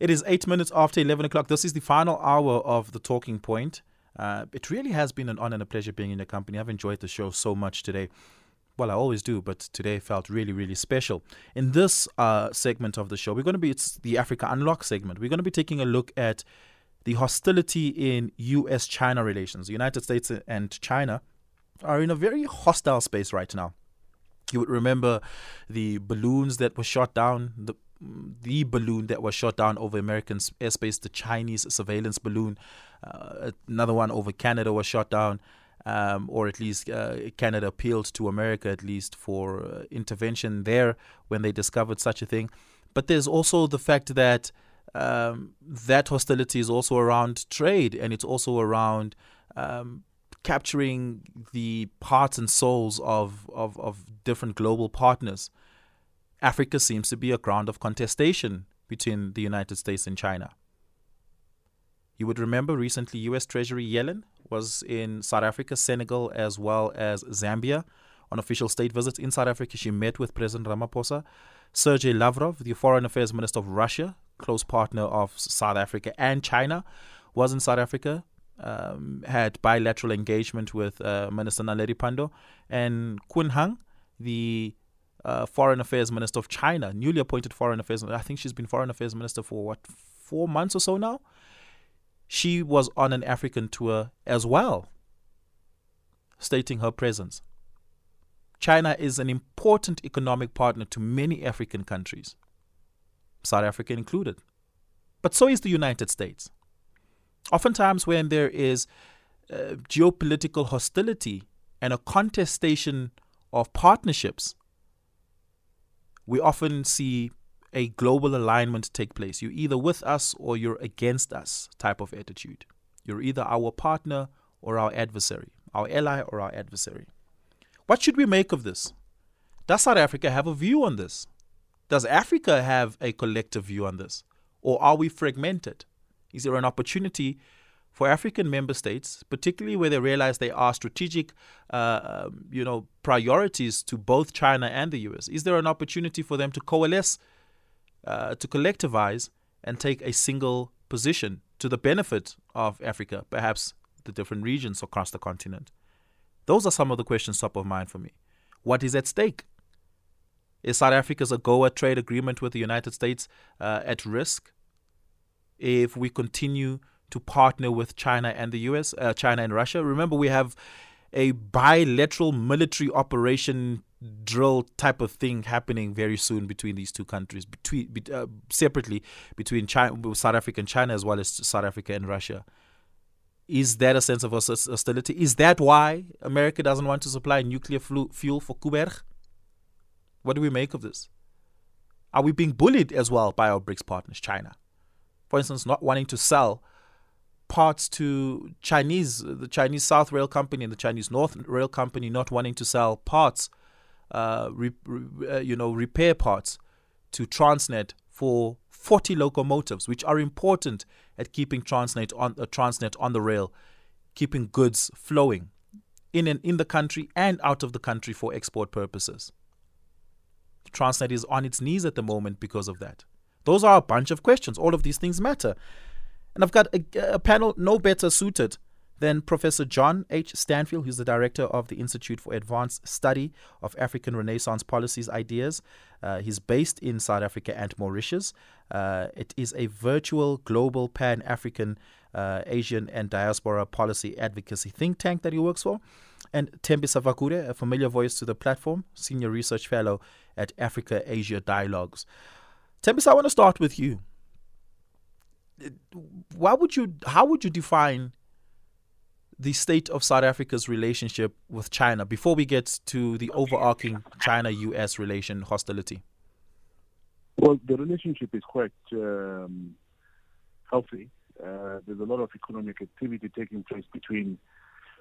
It is eight minutes after 11 o'clock. This is the final hour of the talking point. Uh, it really has been an honor and a pleasure being in your company. I've enjoyed the show so much today. Well, I always do, but today felt really, really special. In this uh, segment of the show, we're going to be, it's the Africa Unlock segment. We're going to be taking a look at the hostility in US China relations. The United States and China are in a very hostile space right now. You would remember the balloons that were shot down, the the balloon that was shot down over American airspace, the Chinese surveillance balloon. Uh, another one over Canada was shot down um, or at least uh, Canada appealed to America at least for uh, intervention there when they discovered such a thing. But there's also the fact that um, that hostility is also around trade and it's also around um, capturing the hearts and souls of, of, of different global partners. Africa seems to be a ground of contestation between the United States and China. You would remember recently US Treasury Yellen was in South Africa, Senegal, as well as Zambia on official state visits in South Africa. She met with President Ramaphosa. Sergei Lavrov, the Foreign Affairs Minister of Russia, close partner of South Africa and China, was in South Africa. Um, had bilateral engagement with uh, Minister Naledi Pandor and Qin Gang, the uh, Foreign Affairs Minister of China, newly appointed Foreign Affairs. Minister. I think she's been Foreign Affairs Minister for what four months or so now she was on an African tour as well, stating her presence. China is an important economic partner to many African countries, South Africa included. But so is the United States. Oftentimes, when there is uh, geopolitical hostility and a contestation of partnerships, we often see a global alignment take place. You're either with us or you're against us type of attitude. You're either our partner or our adversary, our ally or our adversary. What should we make of this? Does South Africa have a view on this? Does Africa have a collective view on this? Or are we fragmented? Is there an opportunity for African member states, particularly where they realize they are strategic, uh, um, you know, priorities to both China and the U.S.? Is there an opportunity for them to coalesce uh, to collectivize and take a single position to the benefit of Africa, perhaps the different regions across the continent? Those are some of the questions top of mind for me. What is at stake? Is South Africa's AGOA trade agreement with the United States uh, at risk if we continue to partner with China and the US, uh, China and Russia? Remember, we have a bilateral military operation drill type of thing happening very soon between these two countries, between uh, separately between China, South Africa and China, as well as South Africa and Russia. Is that a sense of hostility? Is that why America doesn't want to supply nuclear fuel for Koeberg? What do we make of this? Are we being bullied as well by our BRICS partners, China? For instance, not wanting to sell parts to Chinese, the Chinese South Rail Company and the Chinese North Rail Company not wanting to sell parts uh, re, re, uh, you know, repair parts to Transnet for 40 locomotives, which are important at keeping Transnet on uh, Transnet on the rail, keeping goods flowing in and in the country and out of the country for export purposes. Transnet is on its knees at the moment because of that. Those are a bunch of questions. All of these things matter. And I've got a, a panel no better suited then Professor John H. Stanfield, who's the director of the Institute for Advanced Study of African Renaissance Policies Ideas. Uh, he's based in South Africa and Mauritius. Uh, it is a virtual global pan African, uh, Asian, and diaspora policy advocacy think tank that he works for. And Tembisa Fakude, a familiar voice to the platform, senior research fellow at Africa Asia Dialogues. Tembisa, I want to start with you. Why would you? How would you define the state of South Africa's relationship with China before we get to the overarching China US relation hostility? Well, the relationship is quite um, healthy. Uh, there's a lot of economic activity taking place between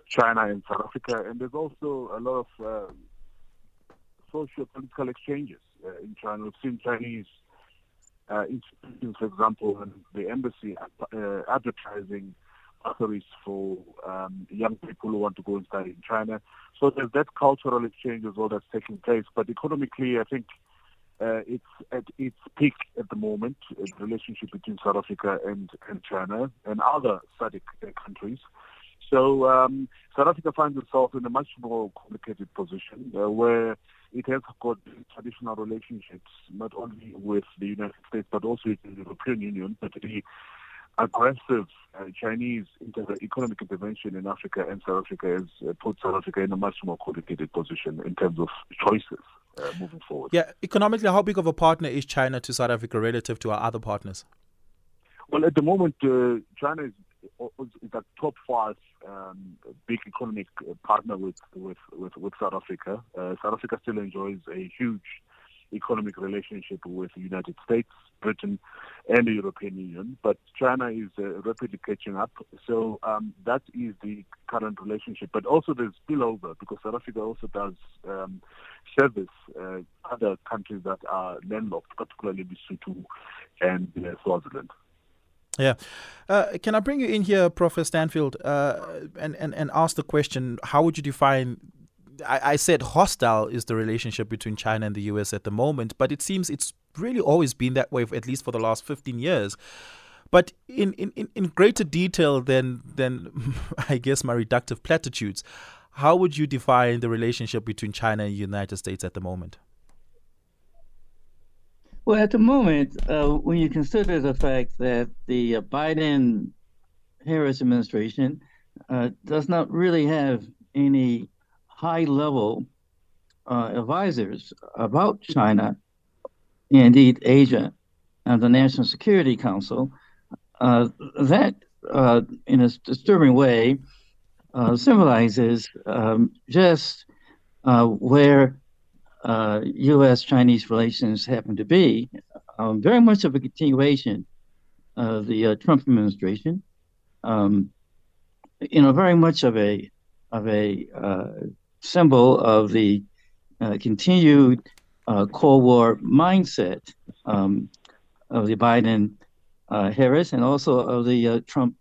China and South Africa, and there's also a lot of uh, social political exchanges uh, in China. We've seen Chinese uh, for example, the embassy uh, advertising bursaries for um, young people who want to go and study in China. So there's that cultural exchange as well that's taking place. But economically, I think Uh, it's at its peak at the moment, uh, the relationship between South Africa and, and China and other SADC countries. So um, South Africa finds itself in a much more complicated position uh, where it has got traditional relationships not only with the United States but also with the European Union, but the aggressive uh, Chinese inter- economic intervention in Africa and South Africa has uh, put South Africa in a much more complicated position in terms of choices uh, moving forward. Yeah, economically, how big of a partner is China to South Africa relative to our other partners? Well, at the moment, uh, China is a top five um, big economic partner with with with, with South Africa. Uh, South Africa still enjoys a huge economic relationship with the United States, Britain, and the European Union. But China is uh, rapidly catching up. So um, that is the current relationship. But also there's spillover because South Africa also does um, service uh, other countries that are landlocked, particularly Lesotho and uh, Swaziland. Yeah. Uh, can I bring you in here, Professor Stanfield, uh, and, and, and ask the question how would you define? I, I said hostile is the relationship between China and the US at the moment, but it seems it's really always been that way, at least for the last 15 years. But in, in, in greater detail than, than, I guess, my reductive platitudes, how would you define the relationship between China and the United States at the moment? Well, at the moment, uh, when you consider the fact that the uh, Biden Harris administration uh, does not really have any high level uh, advisors about China, indeed Asia, and the National Security Council, uh, that uh, in a disturbing way symbolizes um, just where uh, U.S. Chinese relations happen to be, um, very much of a continuation of the uh, Trump administration. Um, you know, very much of a of a uh, symbol of the uh, continued uh, Cold War mindset um, of the Biden uh, Harris and also of the Trump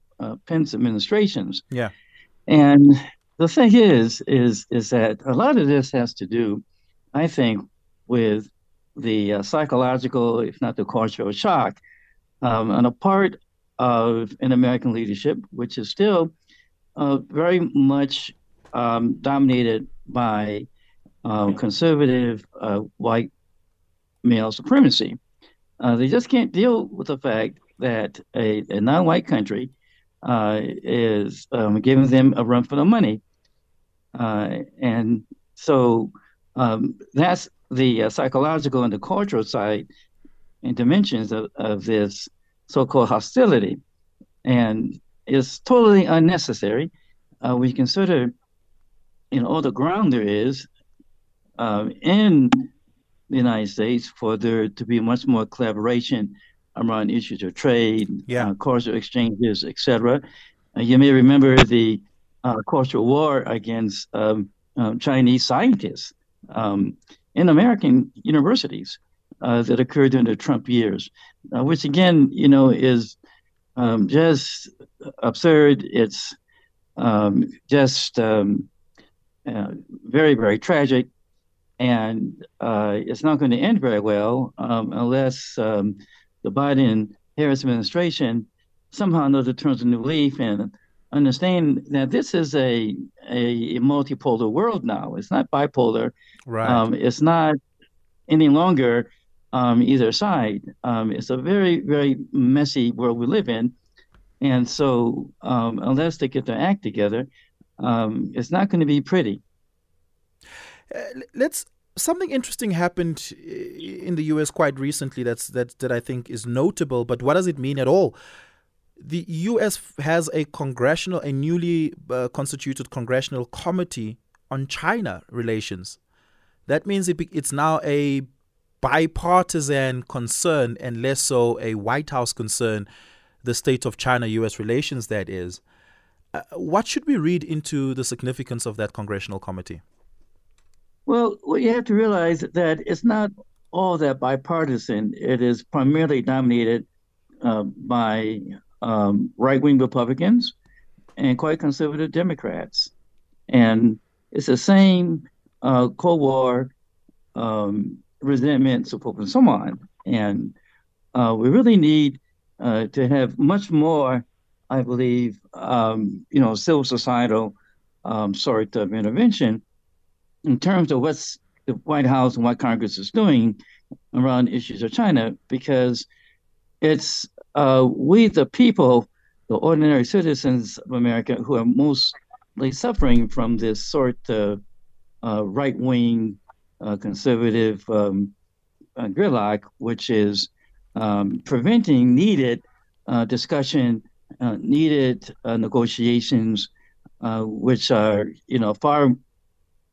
Pence administrations. Yeah, and the thing is, is is that a lot of this has to do I think, with the uh, psychological, if not the cultural shock, um, on a part of an American leadership, which is still uh, very much um, dominated by um, conservative uh, white male supremacy. Uh, they just can't deal with the fact that a, a non-white country uh, is um, giving them a run for the money, uh, and so um, that's the uh, psychological and the cultural side and dimensions of, of this so-called hostility. And it's totally unnecessary. Uh, we consider, you know, all the ground there is uh, in the United States for there to be much more collaboration around issues of trade, yeah. uh, cultural exchanges, etc. Uh, you may remember the uh, cultural war against um, um Chinese scientists um, in American universities uh, that occurred during the Trump years, uh, which again, you know, is um, just absurd. It's um, just um, uh, very, very tragic. And uh, it's not going to end very well um, unless um, the Biden Harris administration somehow knows it turns a new leaf and understand that this is a, a multipolar world now. It's not bipolar. Right. Um, it's not any longer um, either side. Um, it's a very, very messy world we live in. And so, um, unless they get their act together, um, it's not going to be pretty. Uh, let's. Something interesting happened in the U.S. quite recently. That's that that I think is notable. But what does it mean at all? The U.S. has a congressional, a newly uh, constituted congressional committee on China relations. That means it, it's now a bipartisan concern and less so a White House concern, the state of China US relations, that is. Uh, what should we read into the significance of that congressional committee? Well, you have to realize that it's not all that bipartisan. It is primarily dominated uh, by um, right wing Republicans and quite conservative Democrats. And it's the same uh, Cold War um, resentment, forth and so on. And uh, we really need uh, to have much more, I believe, um, you know, civil societal um, sort of intervention in terms of what's the White House and what Congress is doing around issues of China, because it's uh, we, the people, the ordinary citizens of America, who are mostly suffering from this sort of uh, right wing, uh, conservative um, uh, gridlock, which is um, preventing needed uh, discussion, uh, needed negotiations, which are you know far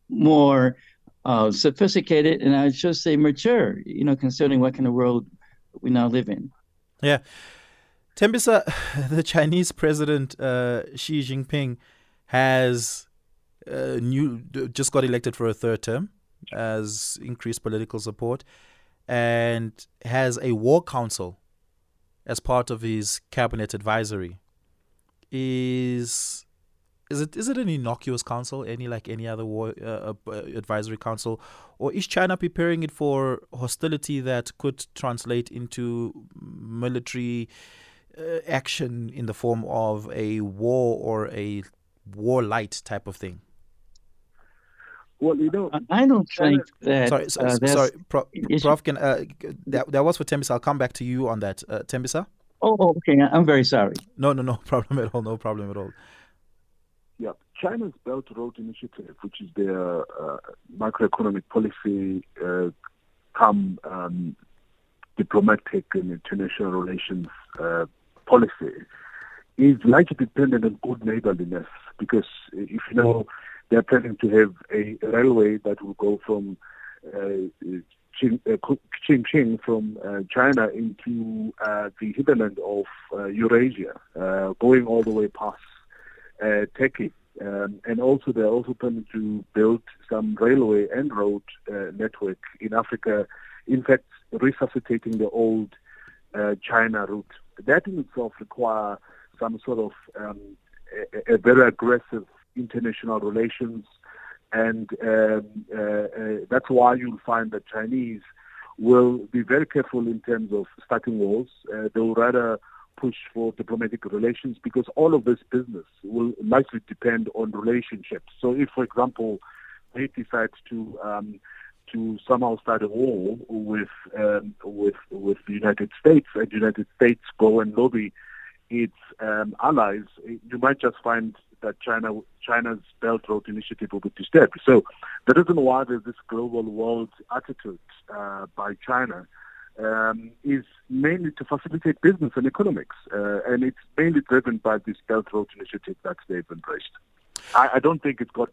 more sophisticated and I should say mature, you know, considering what kind of world we now live in. Yeah. Tembisa, the Chinese president uh, Xi Jinping has uh, new just got elected for a third term, has increased political support, and has a war council as part of his cabinet advisory. Is is it is it an innocuous council, any like any other war uh, uh, advisory council, or is China preparing it for hostility that could translate into military uh, action in the form of a war or a war light type of thing? Well, you know, I don't think that. Sorry, so, uh, sorry, Prof, Prof can, uh, that, that was for Tembisa. I'll come back to you on that, uh, Tembisa. Oh, okay. I'm very sorry. No, no, no problem at all. No problem at all. Yeah, China's Belt Road Initiative, which is their uh, macroeconomic policy, uh, come um, diplomatic and international relations uh, policy, is largely dependent on good neighborliness. Because if you know they're planning to have a railway that will go from uh, Qing, uh, from uh, China into uh, the hinterland of uh, Eurasia, uh, going all the way past uh, Turkey. Um, and also, they're also planning to build some railway and road network in Africa. In fact, resuscitating the old China route. That in itself requires some sort of um, a, a very aggressive international relations, and um, uh, uh, that's why you'll find that Chinese will be very careful in terms of starting wars. Uh, they will rather push for diplomatic relations because all of this business will likely depend on relationships. So, if, for example, they decide to um, to somehow start a war with um, with with the United States, and the United States go and lobby its um, allies, you might just find that China China's Belt Road Initiative will be disturbed. So the reason why there's this global world attitude uh, by China um, is mainly to facilitate business and economics, uh, and it's mainly driven by this Belt Road Initiative that they've embraced. I, I, don't think it's got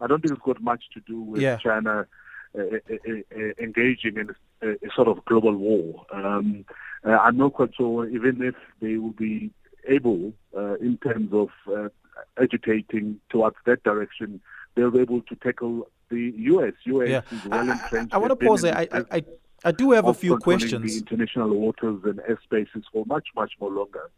I don't think it's got much to do with yeah. China. Uh, uh, uh, engaging in a, a, sort of global war. Um, I'm not quite sure, even if they will be able, in terms of agitating towards that direction, they'll be able to tackle the U.S. U.S. Yeah. is well entrenched. I, I, want to pause there. I, I, I do have a few questions. The international waters and airspaces for much, much more longer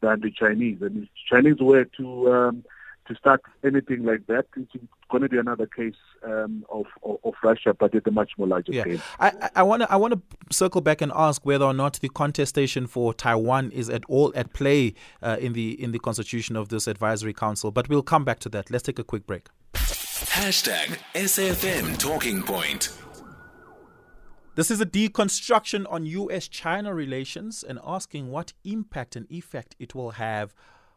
than the Chinese. And if Chinese were to um, to start anything like that, it's going to be another case um, of, of, of Russia, but at a much more larger yeah. scale. I want to I want to circle back and ask whether or not the contestation for Taiwan is at all at play uh, in the in the constitution of this advisory council. But we'll come back to that. Let's take a quick break. Hashtag SAFM Talking Point. This is a deconstruction on US China relations and asking what impact and effect it will have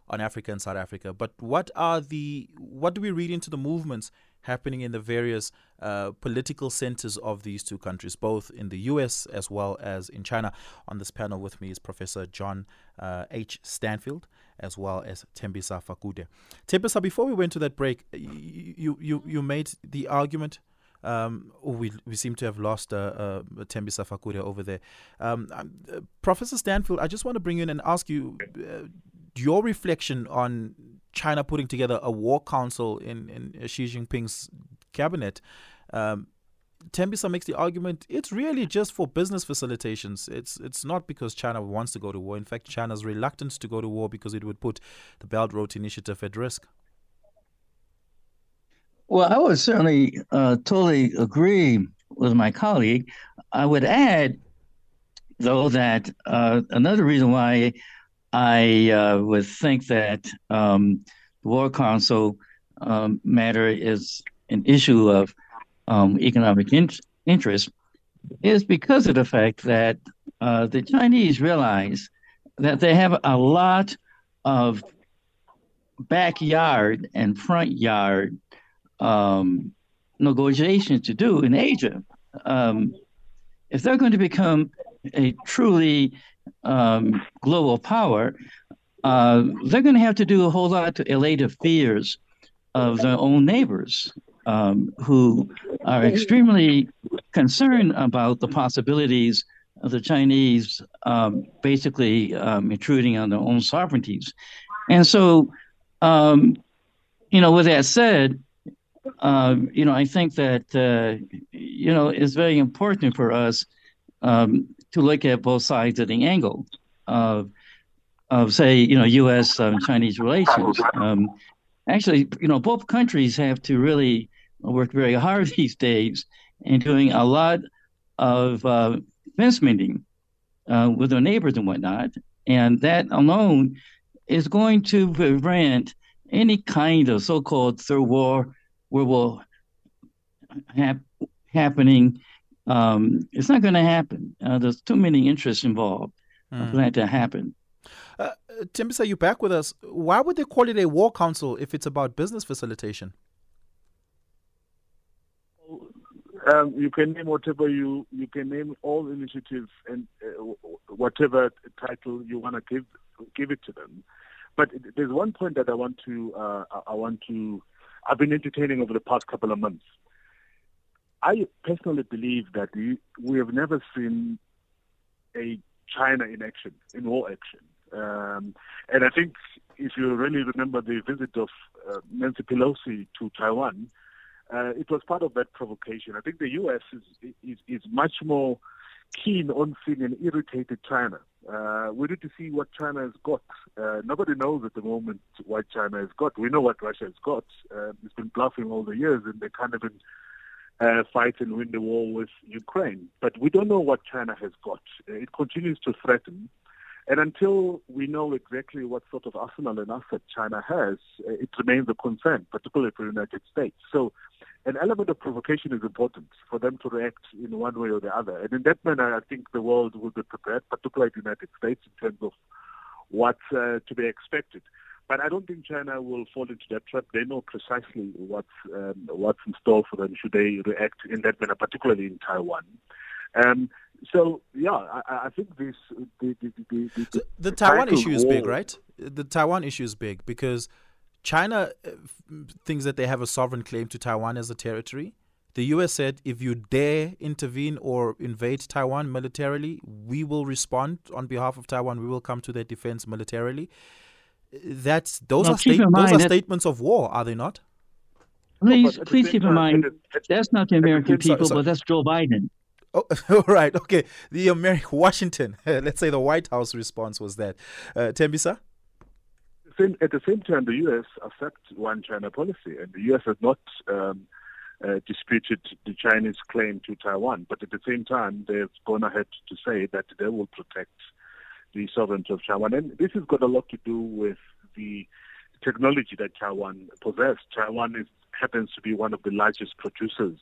on Africa and South Africa. But what are the what do we read into the movements happening in the various uh, political centers of these two countries, both in the U.S. as well as in China? On this panel with me is Professor John uh, H. Stanfield as well as Tembisa Fakude. Tembisa, before we went to that break, you you you made the argument. Um, oh, we we seem to have lost uh, uh, Tembisa Fakude over there. Um, uh, Professor Stanfield, I just want to bring in and ask you uh, your reflection on China putting together a war council in, in Xi Jinping's cabinet. Um, Tembisa makes the argument it's really just for business facilitations. It's it's not because China wants to go to war. In fact, China's reluctant to go to war because it would put the Belt Road Initiative at risk. Well, I would certainly uh, totally agree with my colleague. I would add, though, that uh, another reason why I uh, would think that um, the War Council um, matter is an issue of um, economic in- interest is because of the fact that uh, the Chinese realize that they have a lot of backyard and front yard um, negotiations to do in Asia. Um, if they're going to become a truly um, global power, uh, they're going to have to do a whole lot to allay the fears of their own neighbors um, who are extremely concerned about the possibilities of the Chinese um, basically um, intruding on their own sovereignties. And so, um, you know, with that said, uh, you know, I think that, uh, you know, it's very important for us um, to look at both sides of the angle of, of say, you know, U.S. Um, Chinese relations. Um, actually, you know, both countries have to really work very hard these days in doing a lot of uh, fence mending uh, with their neighbors and whatnot. And that alone is going to prevent any kind of so-called third war, where will hap- happening. Um, it's not going to happen. Uh, there's too many interests involved mm. for that to happen. Uh, Tembisa, you back with us? Why would they call it a war council if it's about business facilitation? Um, you can name whatever you you can name all initiatives and uh, whatever title you want to give give it to them. But there's one point that I want to uh, I want to I've been entertaining over the past couple of months. I personally believe that we, have never seen a China in action, in war action. Um, and I think if you really remember the visit of uh, Nancy Pelosi to Taiwan, uh, it was part of that provocation. I think the U.S. is, is, is much more keen on seeing an irritated China. Uh, we need to see what China has got. Uh, nobody knows at the moment what China has got. We know what Russia has got. Uh, it's been bluffing all the years, and they can't even uh, fight and win the war with Ukraine. But we don't know what China has got. It continues to threaten. And until we know exactly what sort of arsenal and asset China has, it remains a concern, particularly for the United States. So an element of provocation is important for them to react in one way or the other. And in that manner, I think the world will be prepared, particularly the United States, in terms of what's uh, to be expected. But I don't think China will fall into that trap. They know precisely what's um, what's in store for them should they react in that manner, particularly in Taiwan. Um, so yeah, I, I, think this the the, the, the, the, the Taiwan issue is big, right? The Taiwan issue is big because China uh, thinks that they have a sovereign claim to Taiwan as a territory. The US said if you dare intervene or invade Taiwan militarily, we will respond on behalf of Taiwan. We will come to their defense militarily. That's those are sta- those are statements of war, are they not? Please, no, please keep in mind that's not the American people, sorry, sorry. but that's Joe Biden. Oh, all right, okay. The American Washington, let's say the White House response was that. Uh, Tembisa? at the same time, the U.S. accepts one China policy, and the U.S. has not um, uh, disputed the Chinese claim to Taiwan. But at the same time, they've gone ahead to say that they will protect the sovereignty of Taiwan. And this has got a lot to do with the technology that Taiwan possesses. Taiwan is, happens to be one of the largest producers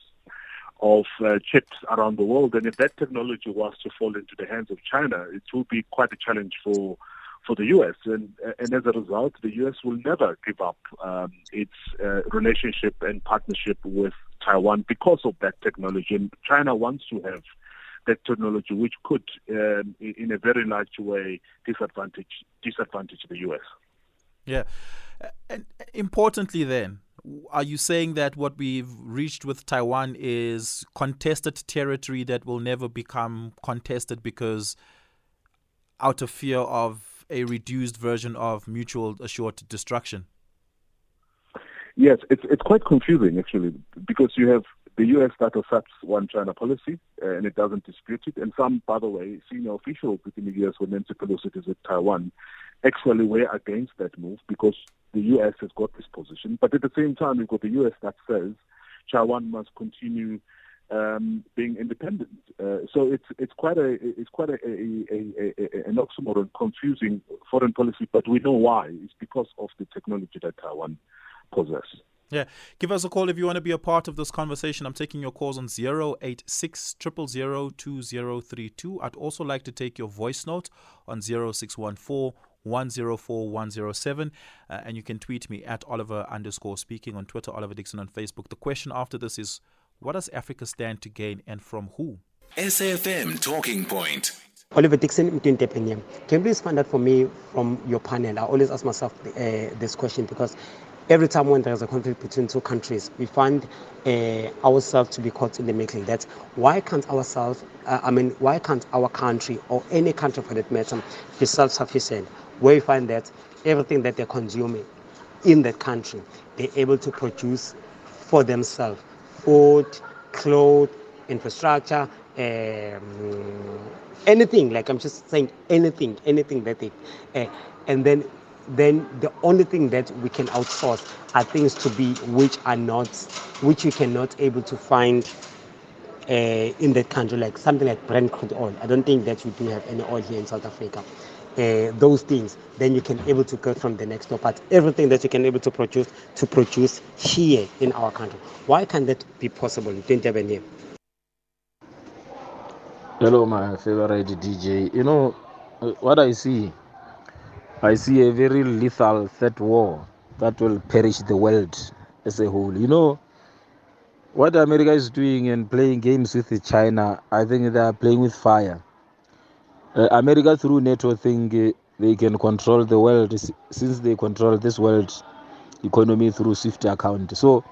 of uh, chips around the world. And if that technology was to fall into the hands of China, it would be quite a challenge for for the U.S. And, and as a result, the U.S. will never give up um, its uh, relationship and partnership with Taiwan because of that technology. And China wants to have that technology, which could, um, in a very large way, disadvantage disadvantage the U.S. Yeah, and importantly, then. Are you saying that what we've reached with Taiwan is contested territory that will never become contested because out of fear of a reduced version of mutual assured destruction? Yes, it's it's quite confusing actually because you have the U.S. that accepts one China policy uh, and it doesn't dispute it, and some, by the way, senior officials within the U.S. when Nancy Pelosi visit Taiwan actually were against that move because the U.S. has got this position. But at the same time, you've got the U.S. that says Taiwan must continue um, being independent. Uh, so it's it's quite a it's quite a, a, a, an oxymoron, confusing foreign policy. But we know why. It's because of the technology that Taiwan possesses. Yeah. Give us a call if you want to be a part of this conversation. I'm taking your calls on 086 2032. I'd also like to take your voice note on 0614 104 107. Uh, and you can tweet me at Oliver underscore speaking on Twitter, Oliver Dixon on Facebook. The question after this is what does Africa stand to gain and from who? SAFM Talking Point. Oliver Dixon, Can you please find out for me from your panel? I always ask myself uh, this question because every time when there's a conflict between two countries, we find uh, ourselves to be caught in the middle. That why can't ourselves, uh, I mean, why can't our country or any country for that matter be self-sufficient? Where we find that everything that they're consuming in that country, they're able to produce for themselves, food, clothes, infrastructure, um, anything. Like I'm just saying, anything, anything that they, uh, and then then the only thing that we can outsource are things to be which are not, which we cannot able to find uh, in that country, like something like Brent crude oil. I don't think that we do have any oil here in South Africa. Uh, those things, then you can able to go from the next door. But everything that you can able to produce, to produce here in our country. Why can that be possible? You Didn't have any. Hello, my favorite DJ. You know what I see I see a very lethal third war that will perish the world as a whole. You know, what America is doing and playing games with China, I think they are playing with fire. Uh, America, through NATO, think uh, they can control the world since they control this world economy through SWIFT account. So,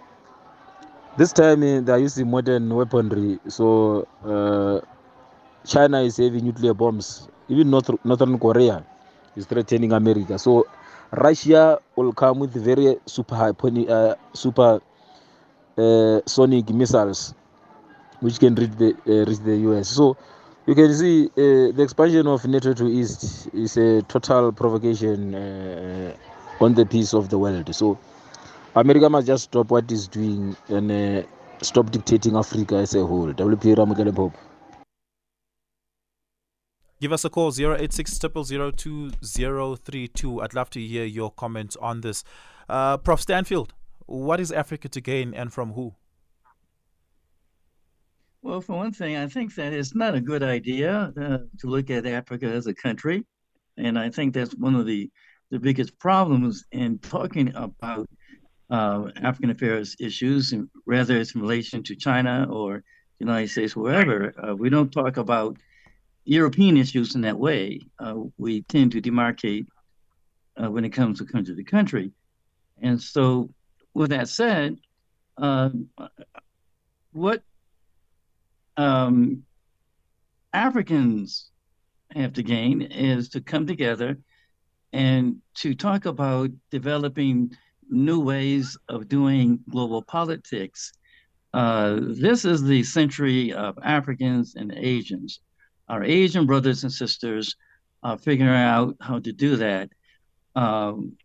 this time uh, they are using modern weaponry. So, uh, China is having nuclear bombs, even North, Northern Korea is threatening America. So Russia will come with very super uh, super uh, sonic missiles, which can reach the uh, reach the US. So you can see uh, the expansion of NATO to East is a total provocation uh, on the peace of the world. So America must just stop what it's doing and uh, stop dictating Africa as a whole. WP Ramukele Pope. Give us a call 086 2032. I'd love to hear your comments on this. Uh, Prof. Stanfield, what is Africa to gain and from who? Well, for one thing, I think that it's not a good idea uh, to look at Africa as a country. And I think that's one of the, the biggest problems in talking about uh, African affairs issues, whether it's in relation to China or the United States, wherever. Uh, we don't talk about European issues in that way. Uh, we tend to demarcate uh, when it comes to country to country. And so, with that said, uh, what um, Africans have to gain is to come together and to talk about developing new ways of doing global politics. Uh, this is the century of Africans and Asians our Asian brothers and sisters are figuring out how to do that. Um,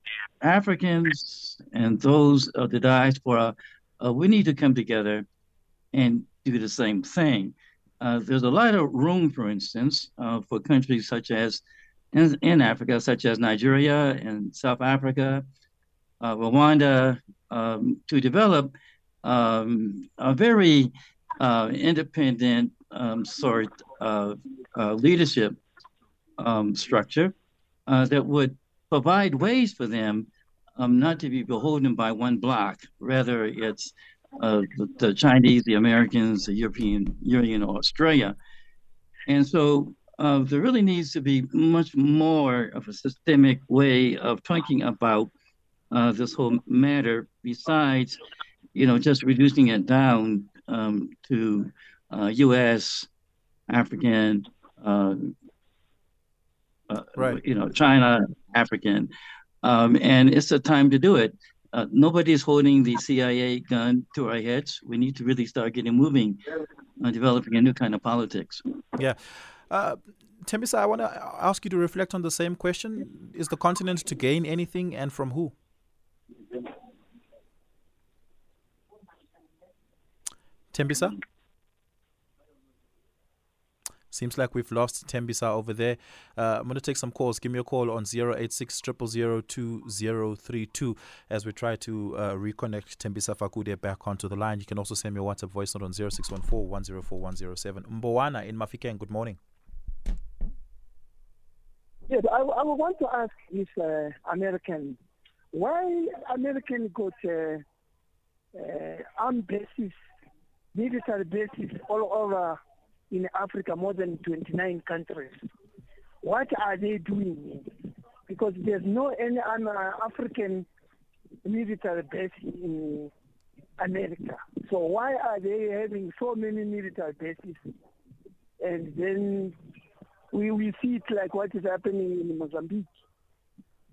Africans and those of the diaspora, uh, we need to come together and do the same thing. Uh, there's a lot of room, for instance, uh, for countries such as in, in, Africa, such as Nigeria and South Africa, uh, Rwanda, um, to develop um, a very uh, independent um, sort uh, leadership um, structure uh, that would provide ways for them um, not to be beholden by one bloc. Rather, it's uh, the, the, Chinese, the Americans, the European Union, or Australia. And so uh, there really needs to be much more of a systemic way of talking about uh, this whole matter besides, you know, just reducing it down um, to U.S., uh, African, uh, uh, right. you know, China, African, um, and it's a time to do it. Uh, nobody's holding the CIA gun to our heads. We need to really start getting moving on developing a new kind of politics. Yeah. Uh, Tembisa, I want to ask you to reflect on the same question. Is the continent to gain anything and from who? Tembisa? Seems like we've lost Tembisa over there. Uh, I'm going to take some calls. Give me a call on 086 2032 as we try to uh, reconnect Tembisa Fakude back onto the line. You can also send me a WhatsApp voice note on 0614 104 107. Mbowana in Mafikeng, good morning. Yes, I, I would want to ask this uh, American, why American got uh, uh, armed bases, military bases all over in Africa, more than 29 countries. What are they doing? Because there's no any African military base in America. So why are they having so many military bases? And then we, we see it like what is happening in Mozambique.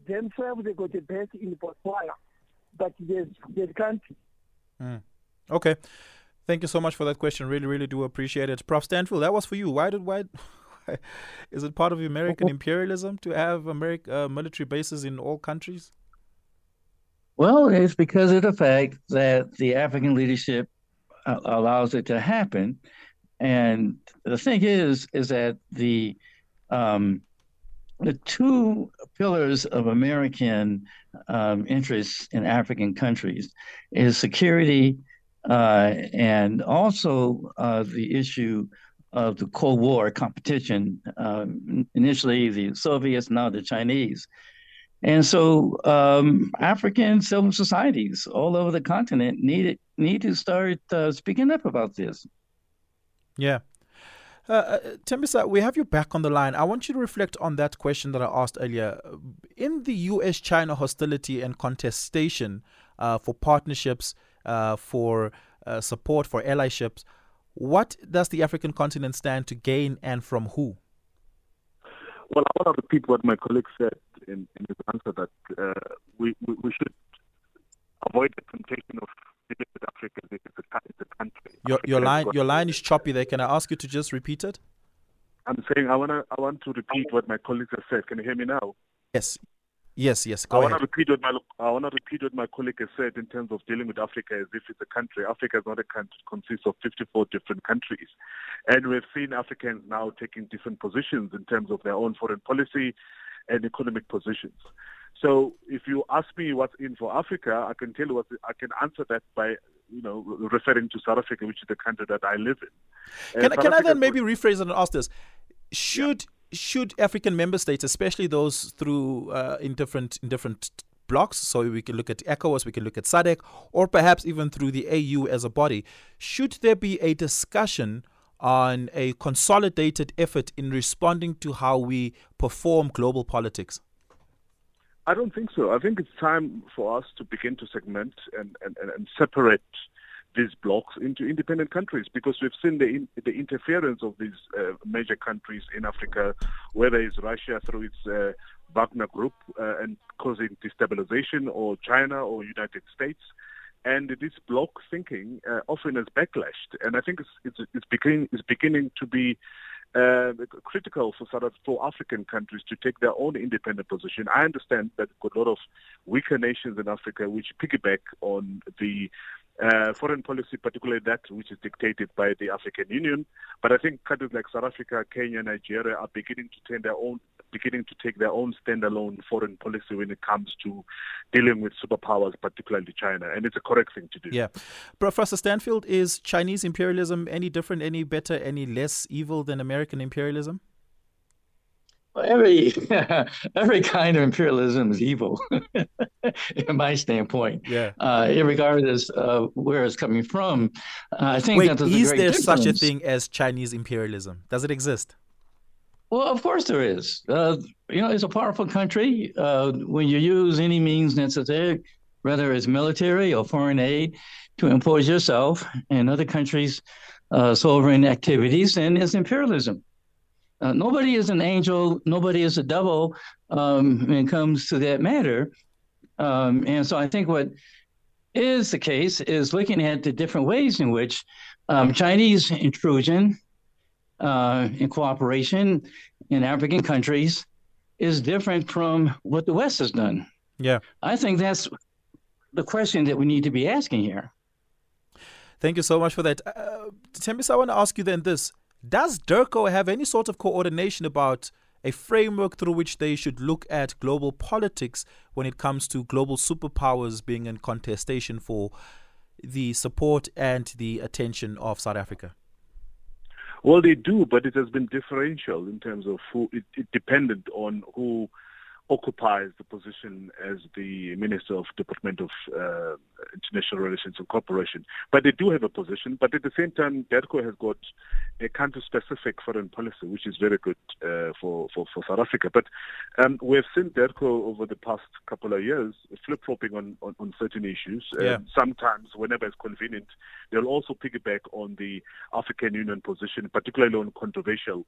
Themselves, they got a base in Botswana, but there's, they can't. Mm. Okay. Thank you so much for that question. Really, really do appreciate it. Prof. Stanfield, that was for you. Why did why is it part of American imperialism to have American uh, military bases in all countries? Well, it's because of the fact that the African leadership uh, allows it to happen, and the thing is, is that the um, the two pillars of American um, interests in African countries is security uh, and also uh, the issue of the Cold War competition. Um, initially, the Soviets, now the Chinese. And so, um, African civil societies all over the continent need need to start uh, speaking up about this. Yeah. Uh, uh, Tembisa, we have you back on the line. I want you to reflect on that question that I asked earlier. In the US China hostility and contestation uh, for partnerships uh, for uh, support for allyships. What does the African continent stand to gain and from who? Well, I want to repeat what my colleague said in, in his answer that uh, we, we, we, should avoid the temptation of limited Africa as a, a country. Your, your line, your line is choppy there. Can I ask you to just repeat it? I'm saying I want to I want to repeat what my colleagues have said. Can you hear me now? Yes. Yes, yes. Go I ahead. want to repeat what my I want to repeat what my colleague has said in terms of dealing with Africa as if it's a country. Africa is not a country; it consists of 54 different countries, and we've seen Africans now taking different positions in terms of their own foreign policy and economic positions. So, if you ask me what's in for Africa, I can tell you what I can answer that by you know referring to South Africa, which is the country that I live in. Can, can I then maybe rephrase and ask this? Should yeah should African member states, especially those through uh, in different in different blocks, so we can look at ECOWAS, we can look at SADC, or perhaps even through the AU as a body, should there be a discussion on a consolidated effort in responding to how we perform global politics? I don't think so. I think it's time for us to begin to segment and, and, and separate these blocks into independent countries because we've seen the, in, the interference of these uh, major countries in Africa, whether it's Russia through its uh, Wagner Group uh, and causing destabilization, or China or United States. And this block thinking uh, often has backlashed, and I think it's it's, it's beginning it's beginning to be uh, critical for South for African countries to take their own independent position. I understand that a lot of weaker nations in Africa which piggyback on the uh, foreign policy, particularly that which is dictated by the African Union. But I think countries like South Africa, Kenya, Nigeria are beginning to take their own beginning to take their own standalone foreign policy when it comes to dealing with superpowers, particularly China, and it's a correct thing to do. Yeah, Professor Stanfield, is Chinese imperialism any different, any better, any less evil than American imperialism? Every every kind of imperialism is evil, in my standpoint. Yeah. Uh, regardless of where it's coming from, uh, I think Wait, that is there difference. such a thing as Chinese imperialism? Does it exist? Well, of course there is. Uh, you know, it's a powerful country. Uh, when you use any means necessary, whether it's military or foreign aid, to impose yourself and other countries' uh, sovereign activities, then it's imperialism. Uh, nobody is an angel. Nobody is a devil um, when it comes to that matter. Um, and so I think what is the case is looking at the different ways in which um, Chinese intrusion uh, and cooperation in African countries is different from what the West has done. Yeah. I think that's the question that we need to be asking here. Thank you so much for that. Uh, I want to ask you then this Does DIRCO have any sort of coordination about a framework through which they should look at global politics when it comes to global superpowers being in contestation for the support and the attention of South Africa? Well, they do, but it has been differential in terms of who it, it depended on who occupies the position as the Minister of Department of uh, International Relations and Cooperation. But they do have a position. But at the same time, DIRCO has got a country-specific foreign policy, which is very good uh, for, for, for South Africa. But um, we have seen DIRCO over the past couple of years flip-flopping on, on, on certain issues. Yeah. Um, sometimes, whenever it's convenient, they'll also piggyback on the African Union position, particularly on controversial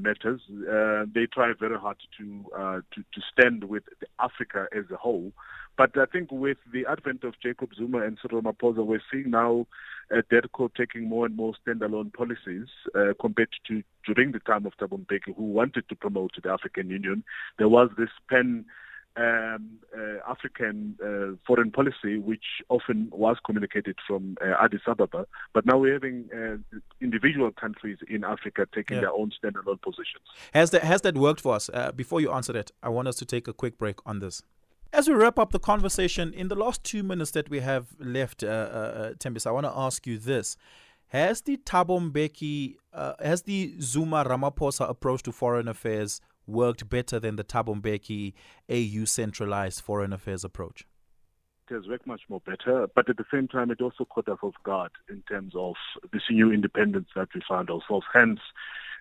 matters. Uh, they try very hard to, uh, to to stand with Africa as a whole. But I think with the advent of Jacob Zuma and Cyril Ramaphosa, we're seeing now uh, DIRCO taking more and more standalone policies uh, compared to during the time of Thabo Mbeki, who wanted to promote the African Union. There was this Pan um, uh, African uh, foreign policy, which often was communicated from uh, Addis Ababa. But now we're having uh, individual countries in Africa taking Yeah. their own standalone positions. Has that has that worked for us? Uh, before you answer that, I want us to take a quick break on this. As we wrap up the conversation, in the last two minutes that we have left, uh, Tembis, I want to ask you this: Has the Thabo Mbeki, uh, has the Zuma Ramaphosa approach to foreign affairs worked better than the Thabo Mbeki AU centralized foreign affairs approach? it has worked much more better, but at the same time, it also caught us off guard in terms of this new independence that we found ourselves. Hence,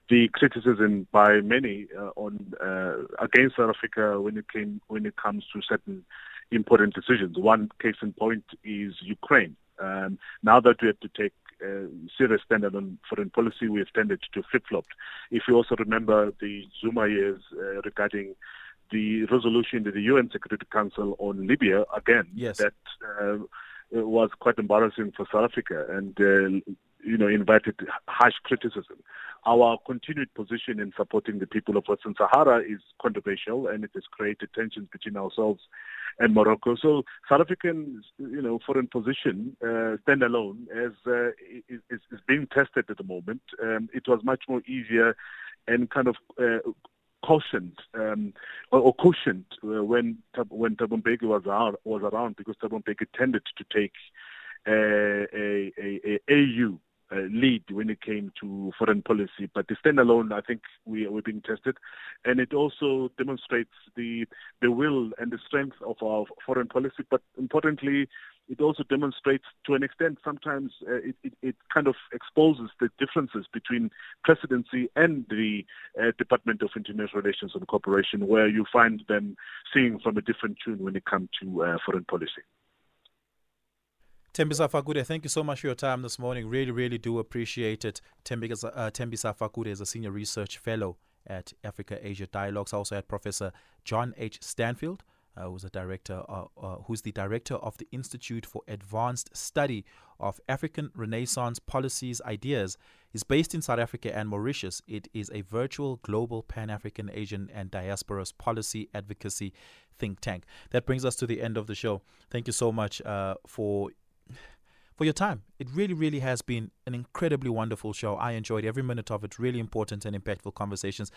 the criticism by many uh, on uh, against South Africa when it came when it comes to certain important decisions. One case in point is Ukraine. Um, now that we have to take uh, serious on foreign policy, we have tended to flip flop. If you also remember the Zuma years uh, regarding the resolution to the UN Security Council on Libya, again, Yes. that uh, was quite embarrassing for South Africa and, uh, you know, invited harsh criticism. Our continued position in supporting the people of Western Sahara is controversial and it has created tensions between ourselves and Morocco. So South African, you know, foreign position, uh, standalone, uh, is, is is being tested at the moment. Um, it was much more easier and kind of uh, cautioned um, or, or cushioned uh, when when Thabo Mbeki was around, was around because Thabo Mbeki tended to take uh, a, a, a AU uh, lead when it came to foreign policy. But the standalone, I think we we're being tested, and it also demonstrates the the will and the strength of our foreign policy. But importantly, it also demonstrates, to an extent, sometimes uh, it, it, it kind of exposes the differences between presidency and the uh, Department of International Relations and Cooperation, where you find them singing from a different tune when it comes to uh, foreign policy. Tembisa Fakude, thank you so much for your time this morning. Really, really do appreciate it. Tembisa, uh, Tembisa Fakude is a senior research fellow at Africa Asia Dialogues. Also had Professor John H. Stanfield, uh, who's a director, uh, uh, who's the director of the Institute for Advanced Study of African Renaissance Policies Ideas. Is based in South Africa and Mauritius. It is a virtual global Pan African Asian and diasporas policy advocacy think tank. That brings us to the end of the show. Thank you so much uh, for for your time. It really, really has been an incredibly wonderful show. I enjoyed every minute of it. Really important and impactful conversations.